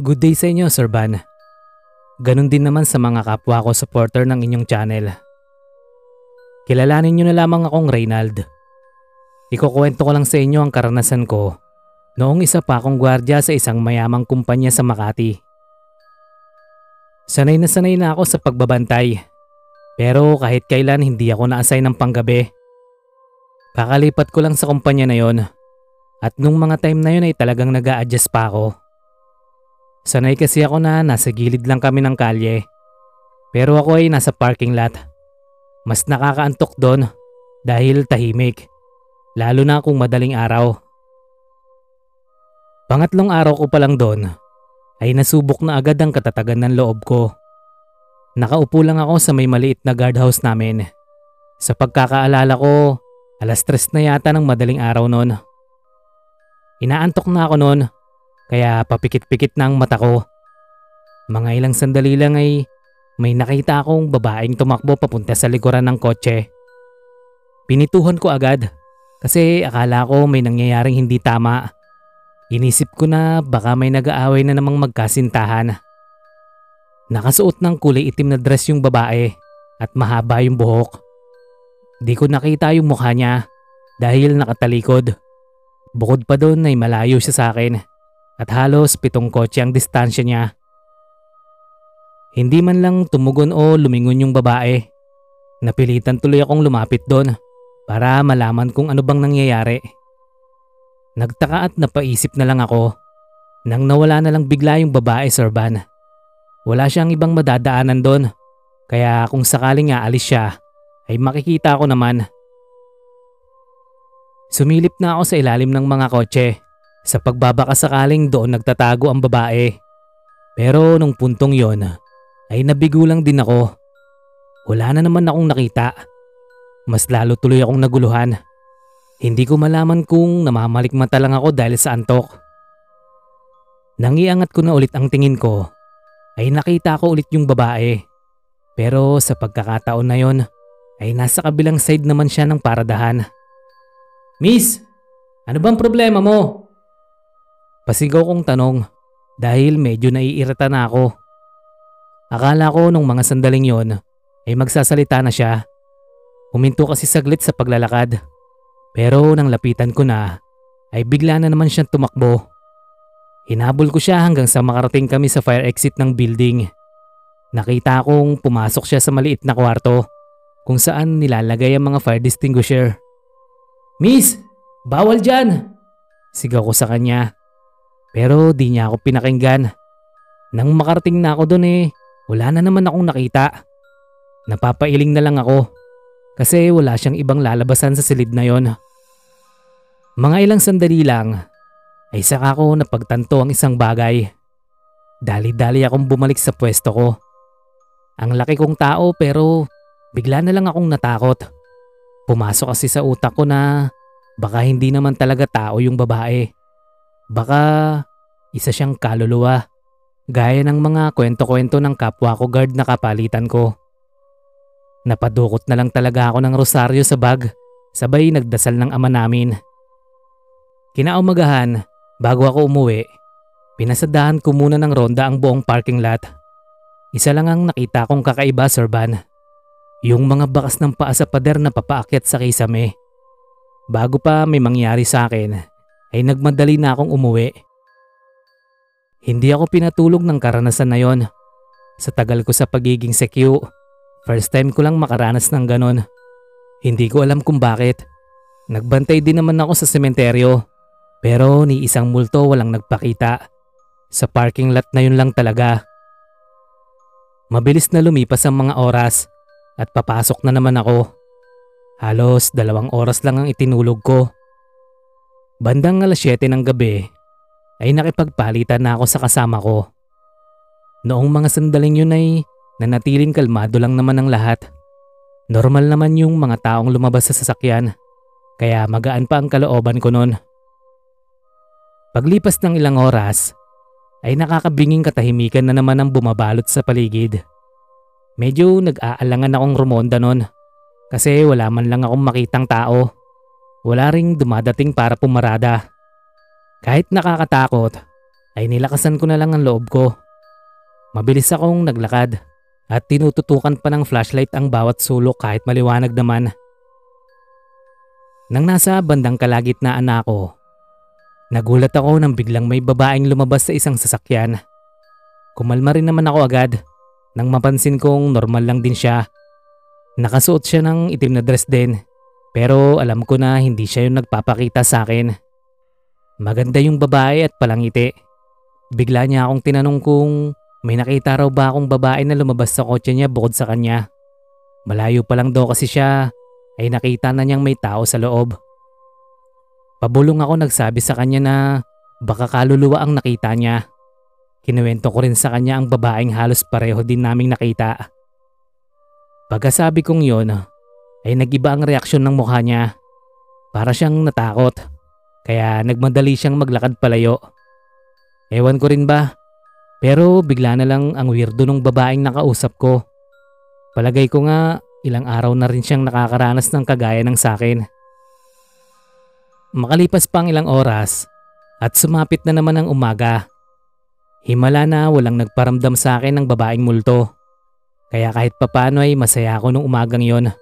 Good day sa inyo, Sir Van. Ganon din naman sa mga kapwa ko supporter ng inyong channel. Kilalanin nyo na lamang akong Reynald. Ikukwento ko lang sa inyo ang karanasan ko noong isa pa akong gwardya sa isang mayamang kumpanya sa Makati. Sanay na sanay na ako sa pagbabantay. Pero kahit kailan hindi ako na-assign ng panggabi. Kakalipat ko lang sa kumpanya na yon. At nung mga time na yon ay talagang nag adjust pa ako. Sanay kasi ako na nasa gilid lang kami ng kalye. Pero ako ay nasa parking lot. Mas nakakaantok doon dahil tahimik. Lalo na kung madaling araw. Pangatlong araw ko pa lang doon ay nasubok na agad ang katatagan ng loob ko. Nakaupo lang ako sa may maliit na guardhouse namin. Sa pagkakaalala ko, alas tres na yata ng madaling araw noon. Inaantok na ako noon, kaya papikit-pikit na ang mata ko. Mga ilang sandali lang ay may nakita akong babaeng tumakbo papunta sa likuran ng kotse. Pinituhan ko agad kasi akala ko may nangyayaring hindi tama. Inisip ko na baka may nag-aaway na namang magkasintahan. Nakasuot ng kulay itim na dress yung babae at mahaba yung buhok. Di ko nakita yung mukha niya dahil nakatalikod. Bukod pa doon ay malayo siya sa akin at halos pitong kotse ang distansya niya. Hindi man lang tumugon o lumingon yung babae. Napilitan tuloy akong lumapit doon para malaman kung ano bang nangyayari. Nagtaka at napaisip na lang ako nang nawala na lang bigla yung babae Sir Van. Wala siyang ibang madadaanan doon kaya kung sakaling aalis siya ay makikita ko naman. Sumilip na ako sa ilalim ng mga kotse sa pagbabaka sakaling doon nagtatago ang babae. Pero nung puntong yon ay nabigo lang din ako. Wala na naman akong nakita. Mas lalo tuloy akong naguluhan. Hindi ko malaman kung namamalikmata lang ako dahil sa antok. Nang iangat ko na ulit ang tingin ko, ay nakita ko ulit yung babae. Pero sa pagkakataon na yon, ay nasa kabilang side naman siya ng paradahan. Miss, ano bang problema mo? Pasigaw kong tanong dahil medyo naiirita na ako. Akala ko nung mga sandaling yon ay magsasalita na siya. Huminto kasi saglit sa paglalakad. Pero nang lapitan ko na, ay bigla na naman siyang tumakbo. Hinabol ko siya hanggang sa makarating kami sa fire exit ng building. Nakita kong pumasok siya sa maliit na kwarto kung saan nilalagay ang mga fire distinguisher. Miss! Bawal dyan! Sigaw ko sa kanya. Pero di niya ako pinakinggan. Nang makarating na ako doon eh, wala na naman akong nakita. Napapailing na lang ako kasi wala siyang ibang lalabasan sa silid na yon. Mga ilang sandali lang ay saka ko napagtanto ang isang bagay. Dali-dali akong bumalik sa pwesto ko. Ang laki kong tao pero bigla na lang akong natakot. Pumasok kasi sa utak ko na baka hindi naman talaga tao yung babae. Baka isa siyang kaluluwa. Gaya ng mga kwento-kwento ng kapwa ko guard na kapalitan ko. Napadukot na lang talaga ako ng rosaryo sa bag, sabay nagdasal ng ama namin. Kinaumagahan, bago ako umuwi, pinasadahan ko muna ng ronda ang buong parking lot. Isa lang ang nakita kong kakaiba, Sir Van. Yung mga bakas ng paa sa pader na papaakyat sa kisame. Bago pa may mangyari sa akin, ay nagmadali na akong umuwi. Hindi ako pinatulog ng karanasan na yon. Sa tagal ko sa pagiging secure, First time ko lang makaranas ng ganon. Hindi ko alam kung bakit. Nagbantay din naman ako sa sementeryo. Pero ni isang multo walang nagpakita. Sa parking lot na yun lang talaga. Mabilis na lumipas ang mga oras at papasok na naman ako. Halos dalawang oras lang ang itinulog ko. Bandang alas 7 ng gabi ay nakipagpalitan na ako sa kasama ko. Noong mga sandaling yun ay Nanatiling kalmado lang naman ang lahat. Normal naman yung mga taong lumabas sa sasakyan, kaya magaan pa ang kalooban ko noon. Paglipas ng ilang oras, ay nakakabinging katahimikan na naman ang bumabalot sa paligid. Medyo nag-aalangan akong rumonda noon kasi wala man lang akong makitang tao. Wala ring dumadating para pumarada. Kahit nakakatakot, ay nilakasan ko na lang ang loob ko. Mabilis akong naglakad at tinututukan pa ng flashlight ang bawat sulok kahit maliwanag naman. Nang nasa bandang kalagitnaan na ako, nagulat ako nang biglang may babaeng lumabas sa isang sasakyan. Kumalma rin naman ako agad nang mapansin kong normal lang din siya. Nakasuot siya ng itim na dress din pero alam ko na hindi siya yung nagpapakita sa akin. Maganda yung babae at palangiti. Bigla niya akong tinanong kung may nakita raw ba akong babae na lumabas sa kotse niya bukod sa kanya. Malayo pa lang daw kasi siya ay nakita na niyang may tao sa loob. Pabulong ako nagsabi sa kanya na baka kaluluwa ang nakita niya. Kinuwento ko rin sa kanya ang babaeng halos pareho din naming nakita. Pagkasabi kong yon, ay nagiba ang reaksyon ng mukha niya. Para siyang natakot, kaya nagmadali siyang maglakad palayo. Ewan ko rin ba, pero bigla na lang ang weirdo ng babaeng nakausap ko. Palagay ko nga ilang araw na rin siyang nakakaranas ng kagaya ng sakin. Makalipas pang ilang oras at sumapit na naman ang umaga. Himala na walang nagparamdam sa akin ng babaeng multo. Kaya kahit papano ay masaya ako nung umagang yon.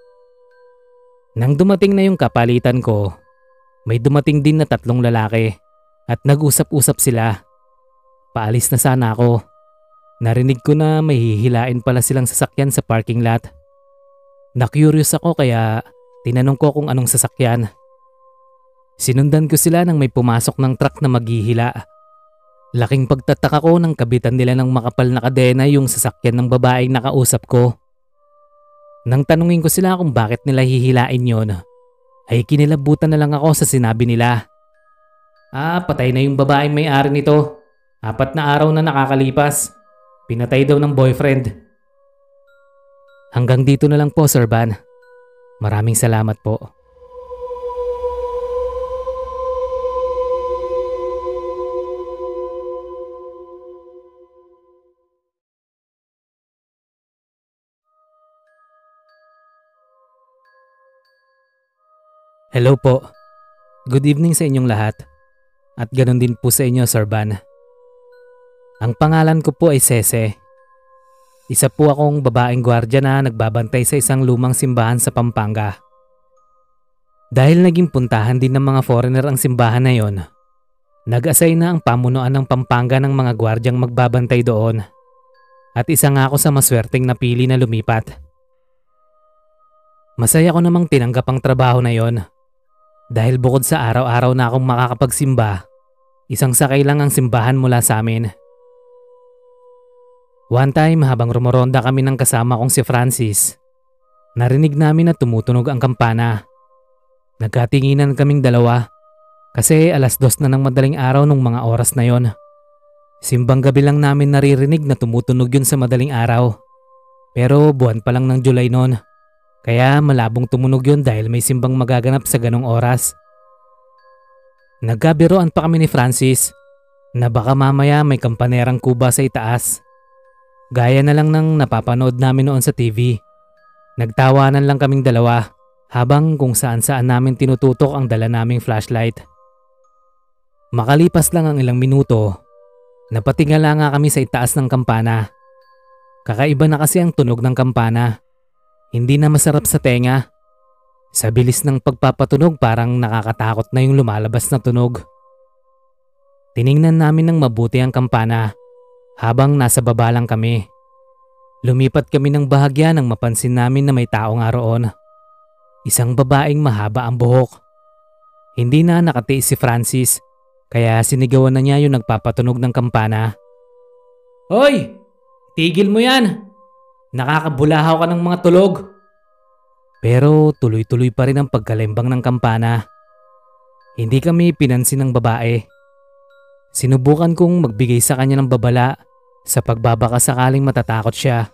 Nang dumating na yung kapalitan ko, may dumating din na tatlong lalaki at nag-usap-usap sila. Paalis na sana ako. Narinig ko na may hihilain pala silang sasakyan sa parking lot. Na-curious ako kaya tinanong ko kung anong sasakyan. Sinundan ko sila nang may pumasok ng truck na maghihila. Laking pagtataka ko nang kabitan nila ng makapal na kadena yung sasakyan ng babaeng nakausap ko. Nang tanungin ko sila kung bakit nila hihilain yon, ay kinilabutan na lang ako sa sinabi nila. Ah, patay na yung babaeng may-ari nito. Apat na araw na nakakalipas. Pinatay daw ng boyfriend. Hanggang dito na lang po, Sir Van. Maraming salamat po. Hello po. Good evening sa inyong lahat. At ganoon din po sa inyo, Sir Van. Ang pangalan ko po ay Sese. Isa po akong babaeng gwardya na nagbabantay sa isang lumang simbahan sa Pampanga. Dahil naging puntahan din ng mga foreigner ang simbahan na yon, nag-assign na ang pamunuan ng Pampanga ng mga gwardyang magbabantay doon. At isa nga ako sa maswerteng napili na lumipat. Masaya ko namang tinanggap ang trabaho na yon dahil bukod sa araw-araw na akong makakapagsimba, isang sakay lang ang simbahan mula sa amin. One time habang rumoronda kami ng kasama kong si Francis, narinig namin na tumutunog ang kampana. Nagkatinginan kaming dalawa kasi alas dos na ng madaling araw nung mga oras na yon. Simbang gabi lang namin naririnig na tumutunog yun sa madaling araw. Pero buwan pa lang ng July noon. Kaya malabong tumunog yun dahil may simbang magaganap sa ganong oras. Nagkabiroan pa kami ni Francis na baka mamaya may kampanerang kuba sa itaas. Gaya na lang ng napapanood namin noon sa TV. Nagtawanan lang kaming dalawa habang kung saan saan namin tinututok ang dala naming flashlight. Makalipas lang ang ilang minuto, napatingala nga kami sa itaas ng kampana. Kakaiba na kasi ang tunog ng kampana. Hindi na masarap sa tenga. Sa bilis ng pagpapatunog parang nakakatakot na yung lumalabas na tunog. Tiningnan namin ng mabuti ang kampana habang nasa baba lang kami. Lumipat kami ng bahagya nang mapansin namin na may tao nga roon. Isang babaeng mahaba ang buhok. Hindi na nakatiis si Francis kaya sinigawan na niya yung nagpapatunog ng kampana. Hoy! Tigil mo yan! Nakakabulahaw ka ng mga tulog. Pero tuloy-tuloy pa rin ang pagkalembang ng kampana. Hindi kami pinansin ng babae. Sinubukan kong magbigay sa kanya ng babala sa pagbabaka sakaling matatakot siya.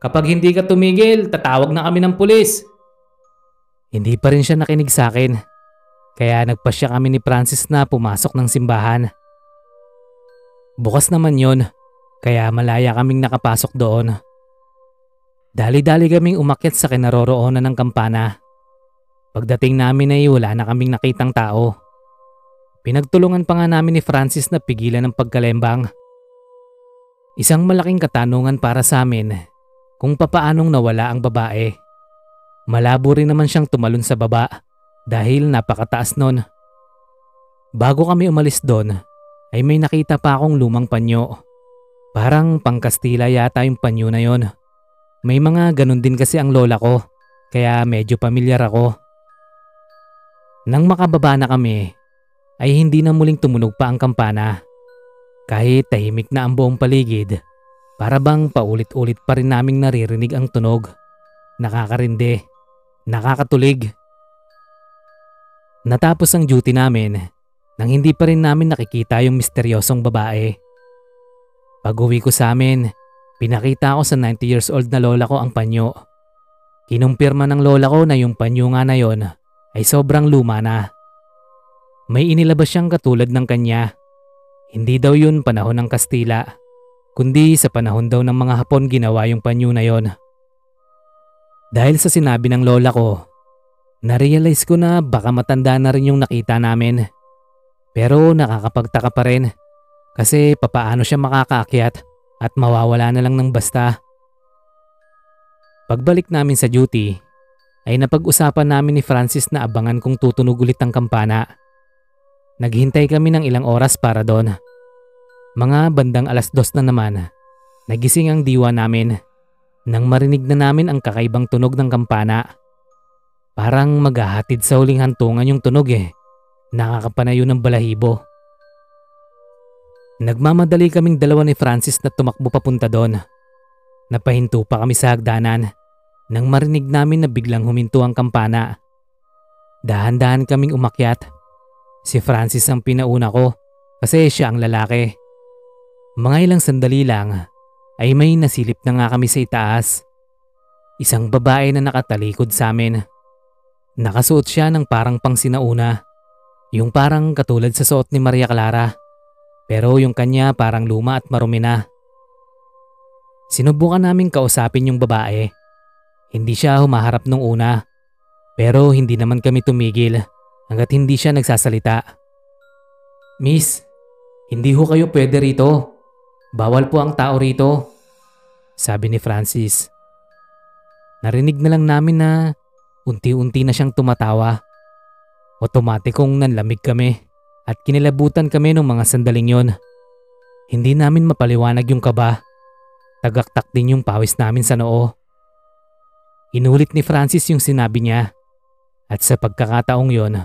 Kapag hindi ka tumigil, tatawag na kami ng pulis. Hindi pa rin siya nakinig sa akin. Kaya nagpasya kami ni Francis na pumasok ng simbahan. Bukas naman yon, kaya malaya kaming nakapasok doon. Dali-dali kaming umakyat sa kinaroroonan ng kampana. Pagdating namin ay wala na kaming nakitang tao. Pinagtulungan pa nga namin ni Francis na pigilan ng pagkalembang. Isang malaking katanungan para sa amin kung papaanong nawala ang babae. Malabo rin naman siyang tumalon sa baba dahil napakataas nun. Bago kami umalis doon ay may nakita pa akong lumang panyo. Parang pangkastila yata yung panyo na yon. May mga ganun din kasi ang lola ko kaya medyo pamilyar ako. Nang makababa na kami ay hindi na muling tumunog pa ang kampana. Kahit tahimik na ang buong paligid, para bang paulit-ulit pa rin naming naririnig ang tunog. Nakakarindi, nakakatulig. Natapos ang duty namin nang hindi pa rin namin nakikita yung misteryosong babae. Pag uwi ko sa amin, pinakita ko sa 90 years old na lola ko ang panyo. Kinumpirma ng lola ko na yung panyo nga na yon ay sobrang luma na. May inilabas siyang katulad ng kanya. Hindi daw yun panahon ng Kastila, kundi sa panahon daw ng mga Hapon ginawa yung panyo na yon. Dahil sa sinabi ng lola ko, narealize ko na baka matanda na rin yung nakita namin. Pero nakakapagtaka pa rin kasi papaano siya makakaakyat at mawawala na lang ng basta. Pagbalik namin sa duty, ay napag-usapan namin ni Francis na abangan kung tutunog ulit ang kampana. Naghintay kami ng ilang oras para doon. Mga bandang alas dos na naman, nagising ang diwa namin nang marinig na namin ang kakaibang tunog ng kampana. Parang maghahatid sa huling hantungan yung tunog eh. Nakakapanayo ng balahibo. Nagmamadali kaming dalawa ni Francis na tumakbo papunta doon. Napahinto pa kami sa hagdanan nang marinig namin na biglang huminto ang kampana. Dahan-dahan kaming umakyat Si Francis ang pinauna ko kasi siya ang lalaki. Mga ilang sandali lang ay may nasilip na nga kami sa itaas. Isang babae na nakatalikod sa amin. Nakasuot siya ng parang pang sinauna. Yung parang katulad sa suot ni Maria Clara. Pero yung kanya parang luma at marumi na. Sinubukan namin kausapin yung babae. Hindi siya humaharap nung una. Pero hindi naman kami tumigil hanggat hindi siya nagsasalita. Miss, hindi ho kayo pwede rito. Bawal po ang tao rito. Sabi ni Francis. Narinig na lang namin na unti-unti na siyang tumatawa. Otomatikong nanlamig kami at kinilabutan kami ng mga sandaling yon. Hindi namin mapaliwanag yung kaba. Tagaktak din yung pawis namin sa noo. Inulit ni Francis yung sinabi niya. At sa pagkakataong yon,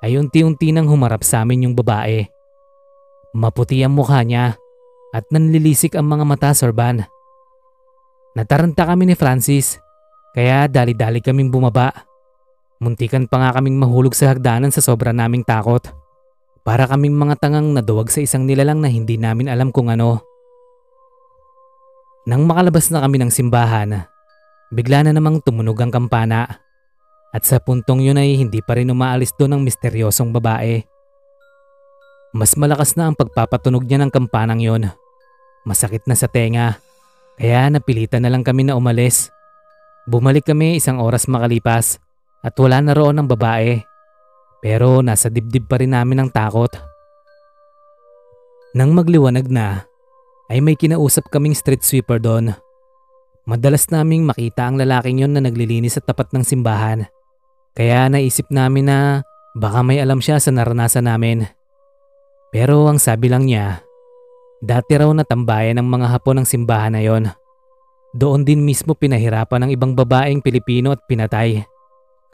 ay unti-unti nang humarap sa amin yung babae. Maputi ang mukha niya at nanlilisik ang mga mata, Sorban. Nataranta kami ni Francis kaya dali-dali kaming bumaba. Muntikan pa nga kaming mahulog sa hagdanan sa sobra naming takot. Para kaming mga tangang naduwag sa isang nilalang na hindi namin alam kung ano. Nang makalabas na kami ng simbahan, bigla na namang tumunog ang kampana. At sa puntong yun ay hindi pa rin umaalis doon ang misteryosong babae. Mas malakas na ang pagpapatunog niya ng kampanang yon. Masakit na sa tenga, kaya napilitan na lang kami na umalis. Bumalik kami isang oras makalipas at wala na roon ang babae. Pero nasa dibdib pa rin namin ang takot. Nang magliwanag na, ay may kinausap kaming street sweeper doon. Madalas naming makita ang lalaking yon na naglilinis sa tapat ng simbahan. Kaya naisip namin na baka may alam siya sa naranasan namin. Pero ang sabi lang niya, dati raw natambayan ng mga hapon ng simbahan na yon. Doon din mismo pinahirapan ng ibang babaeng Pilipino at pinatay.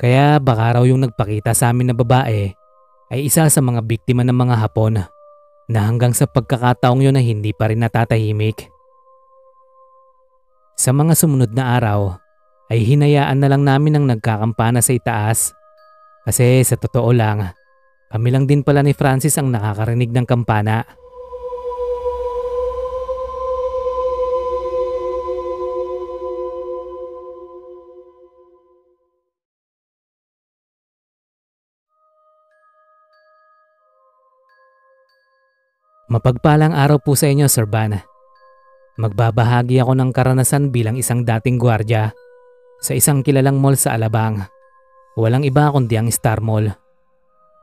Kaya baka raw yung nagpakita sa amin na babae ay isa sa mga biktima ng mga hapon na hanggang sa pagkakataong yun na hindi pa rin natatahimik. Sa mga sumunod na araw, ay hinayaan na lang namin ang nagkakampana sa itaas. Kasi sa totoo lang, kami lang din pala ni Francis ang nakakarinig ng kampana. Mapagpalang araw po sa inyo, Sir Van. Magbabahagi ako ng karanasan bilang isang dating gwardya sa isang kilalang mall sa Alabang. Walang iba kundi ang Star Mall.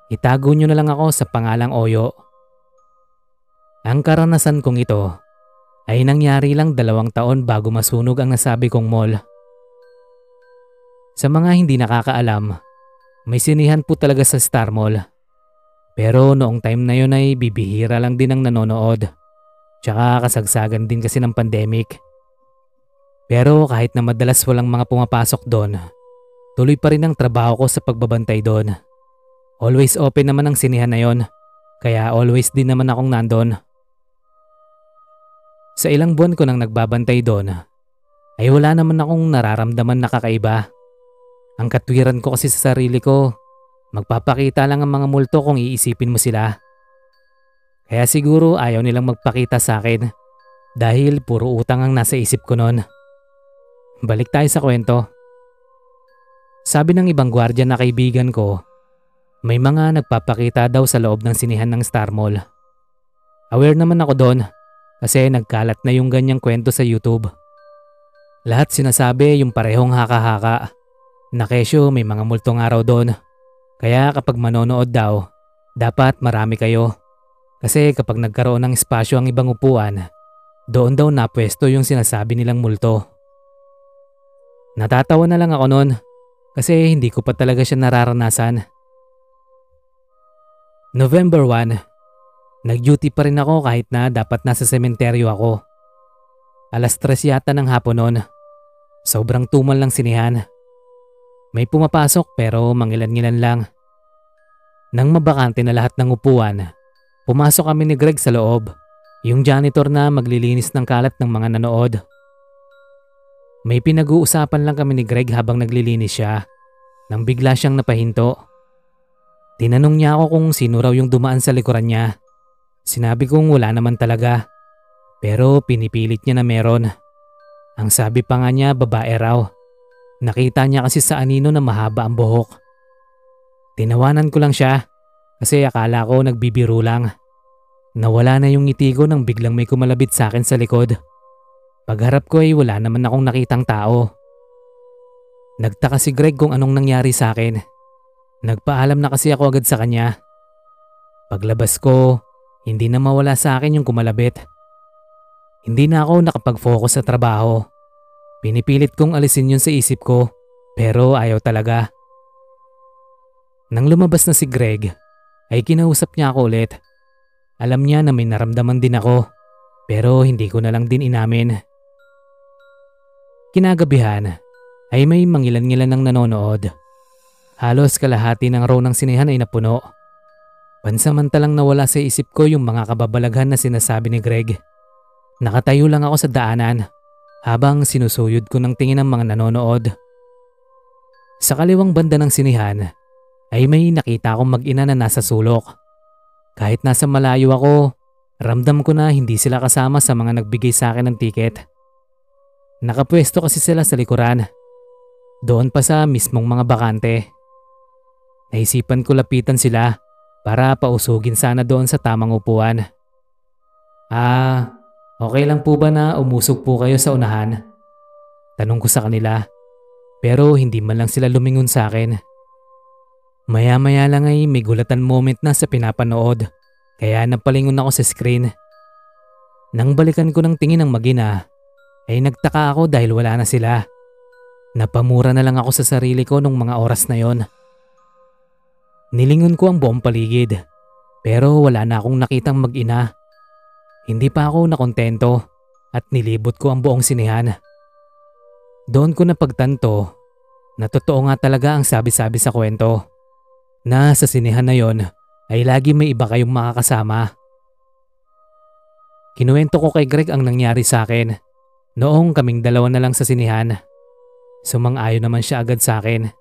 itago nyo na lang ako sa pangalang Oyo. Ang karanasan kong ito ay nangyari lang dalawang taon bago masunog ang nasabi kong mall. Sa mga hindi nakakaalam, may sinihan po talaga sa Star Mall. Pero noong time na yun ay bibihira lang din ang nanonood. Tsaka kasagsagan din kasi ng pandemic. Pero kahit na madalas walang mga pumapasok doon, tuloy pa rin ang trabaho ko sa pagbabantay doon. Always open naman ang sinihan na yon, kaya always din naman akong nandon. Sa ilang buwan ko nang nagbabantay doon, ay wala naman akong nararamdaman na kakaiba. Ang katwiran ko kasi sa sarili ko, magpapakita lang ang mga multo kung iisipin mo sila. Kaya siguro ayaw nilang magpakita sa akin dahil puro utang ang nasa isip ko noon. Balik tayo sa kwento. Sabi ng ibang gwardya na kaibigan ko, may mga nagpapakita daw sa loob ng sinihan ng Star Mall. Aware naman ako doon kasi nagkalat na yung ganyang kwento sa YouTube. Lahat sinasabi yung parehong haka-haka. Na kesyo may mga multong araw doon. Kaya kapag manonood daw, dapat marami kayo. Kasi kapag nagkaroon ng espasyo ang ibang upuan, doon daw napwesto yung sinasabi nilang multo. Natatawa na lang ako noon kasi hindi ko pa talaga siya nararanasan. November 1, nag-duty pa rin ako kahit na dapat nasa sementeryo ako. Alas tres yata ng hapon noon. Sobrang tumal ng sinihan. May pumapasok pero mangilan-ngilan lang. Nang mabakante na lahat ng upuan, pumasok kami ni Greg sa loob, yung janitor na maglilinis ng kalat ng mga nanood. May pinag-uusapan lang kami ni Greg habang naglilinis siya nang bigla siyang napahinto. Tinanong niya ako kung sino raw yung dumaan sa likuran niya. Sinabi kong wala naman talaga. Pero pinipilit niya na meron. Ang sabi pa nga niya babae raw. Nakita niya kasi sa anino na mahaba ang buhok. Tinawanan ko lang siya kasi akala ko nagbibiro lang. Nawala na yung ngiti ko nang biglang may kumalabit sa akin sa likod. Pagharap ko ay wala naman akong nakitang tao. Nagtaka si Greg kung anong nangyari sa akin. Nagpaalam na kasi ako agad sa kanya. Paglabas ko, hindi na mawala sa akin yung kumalabit. Hindi na ako nakapag-focus sa trabaho. Pinipilit kong alisin yun sa isip ko pero ayaw talaga. Nang lumabas na si Greg, ay kinausap niya ako ulit. Alam niya na may naramdaman din ako pero hindi ko na lang din inamin. Kinagabihan ay may mangilan-ngilan ng nanonood. Halos kalahati ng row ng sinehan ay napuno. Pansamantalang nawala sa isip ko yung mga kababalaghan na sinasabi ni Greg. Nakatayo lang ako sa daanan habang sinusuyod ko ng tingin ng mga nanonood. Sa kaliwang banda ng sinihan ay may nakita akong mag-ina na nasa sulok. Kahit nasa malayo ako, ramdam ko na hindi sila kasama sa mga nagbigay sa akin ng tiket. Nakapwesto kasi sila sa likuran. Doon pa sa mismong mga bakante. Naisipan ko lapitan sila para pausugin sana doon sa tamang upuan. Ah, Okay lang po ba na umusog po kayo sa unahan? Tanong ko sa kanila. Pero hindi man lang sila lumingon sa akin. Maya-maya lang ay may gulatan moment na sa pinapanood. Kaya napalingon ako sa screen. Nang balikan ko ng tingin ng magina, ay nagtaka ako dahil wala na sila. Napamura na lang ako sa sarili ko nung mga oras na yon. Nilingon ko ang buong paligid, pero wala na akong nakitang mag-ina. Hindi pa ako nakontento at nilibot ko ang buong sinihan. Doon ko napagtanto na totoo nga talaga ang sabi-sabi sa kwento na sa sinihan na yon ay lagi may iba kayong makakasama. Kinuwento ko kay Greg ang nangyari sa akin noong kaming dalawa na lang sa sinihan. Sumang-ayon naman siya agad sa akin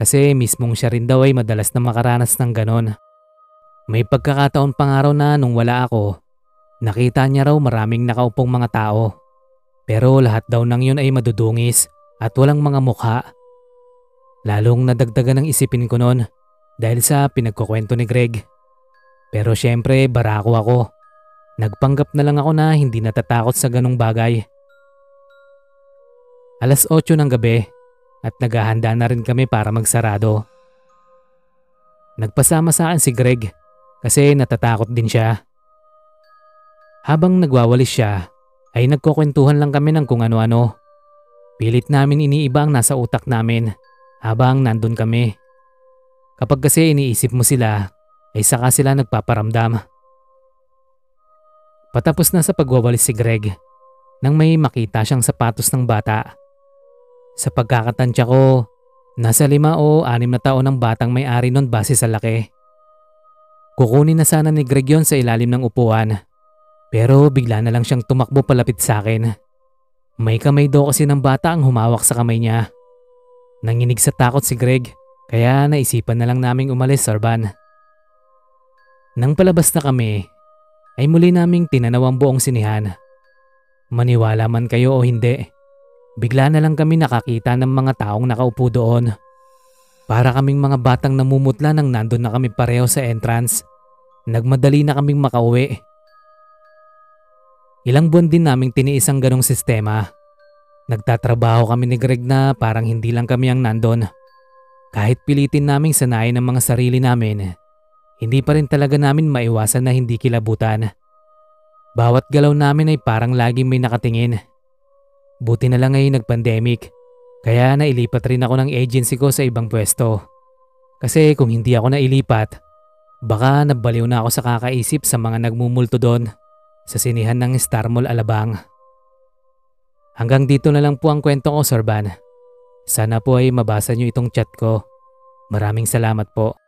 kasi mismong siya rin daw ay madalas na makaranas ng ganon. May pagkakataon pang araw na nung wala ako Nakita niya raw maraming nakaupong mga tao. Pero lahat daw ng yun ay madudungis at walang mga mukha. Lalong nadagdagan ng isipin ko noon dahil sa pinagkukwento ni Greg. Pero syempre barako ako. Nagpanggap na lang ako na hindi natatakot sa ganong bagay. Alas 8 ng gabi at naghahanda na rin kami para magsarado. Nagpasama sa akin si Greg kasi natatakot din siya. Habang nagwawalis siya, ay nagkukwentuhan lang kami ng kung ano-ano. Pilit namin iniiba ang nasa utak namin habang nandun kami. Kapag kasi iniisip mo sila, ay saka sila nagpaparamdam. Patapos na sa pagwawalis si Greg nang may makita siyang sapatos ng bata. Sa pagkakatansya ko, nasa lima o anim na taon ang batang may-ari nun base sa laki. Kukunin na sana ni Greg yon sa ilalim ng upuan. Pero bigla na lang siyang tumakbo palapit sa akin. May kamay daw kasi ng bata ang humawak sa kamay niya. Nanginig sa takot si Greg kaya naisipan na lang naming umalis Sarban. Nang palabas na kami, ay muli naming tinanaw ang buong sinihan. Maniwala man kayo o hindi, bigla na lang kami nakakita ng mga taong nakaupo doon. Para kaming mga batang namumutla nang nandun na kami pareho sa entrance. Nagmadali na kaming makauwi. Ilang buwan din naming tiniis ang ganong sistema. Nagtatrabaho kami ni Greg na parang hindi lang kami ang nandun. Kahit pilitin naming sanayin ang mga sarili namin, hindi pa rin talaga namin maiwasan na hindi kilabutan. Bawat galaw namin ay parang laging may nakatingin. Buti na lang ay nag-pandemic, kaya nailipat rin ako ng agency ko sa ibang pwesto. Kasi kung hindi ako nailipat, baka nabaliw na ako sa kakaisip sa mga nagmumulto doon sa sinihan ng Star Mall Alabang. Hanggang dito na lang po ang kwento ko, Sorban. Sana po ay mabasa niyo itong chat ko. Maraming salamat po.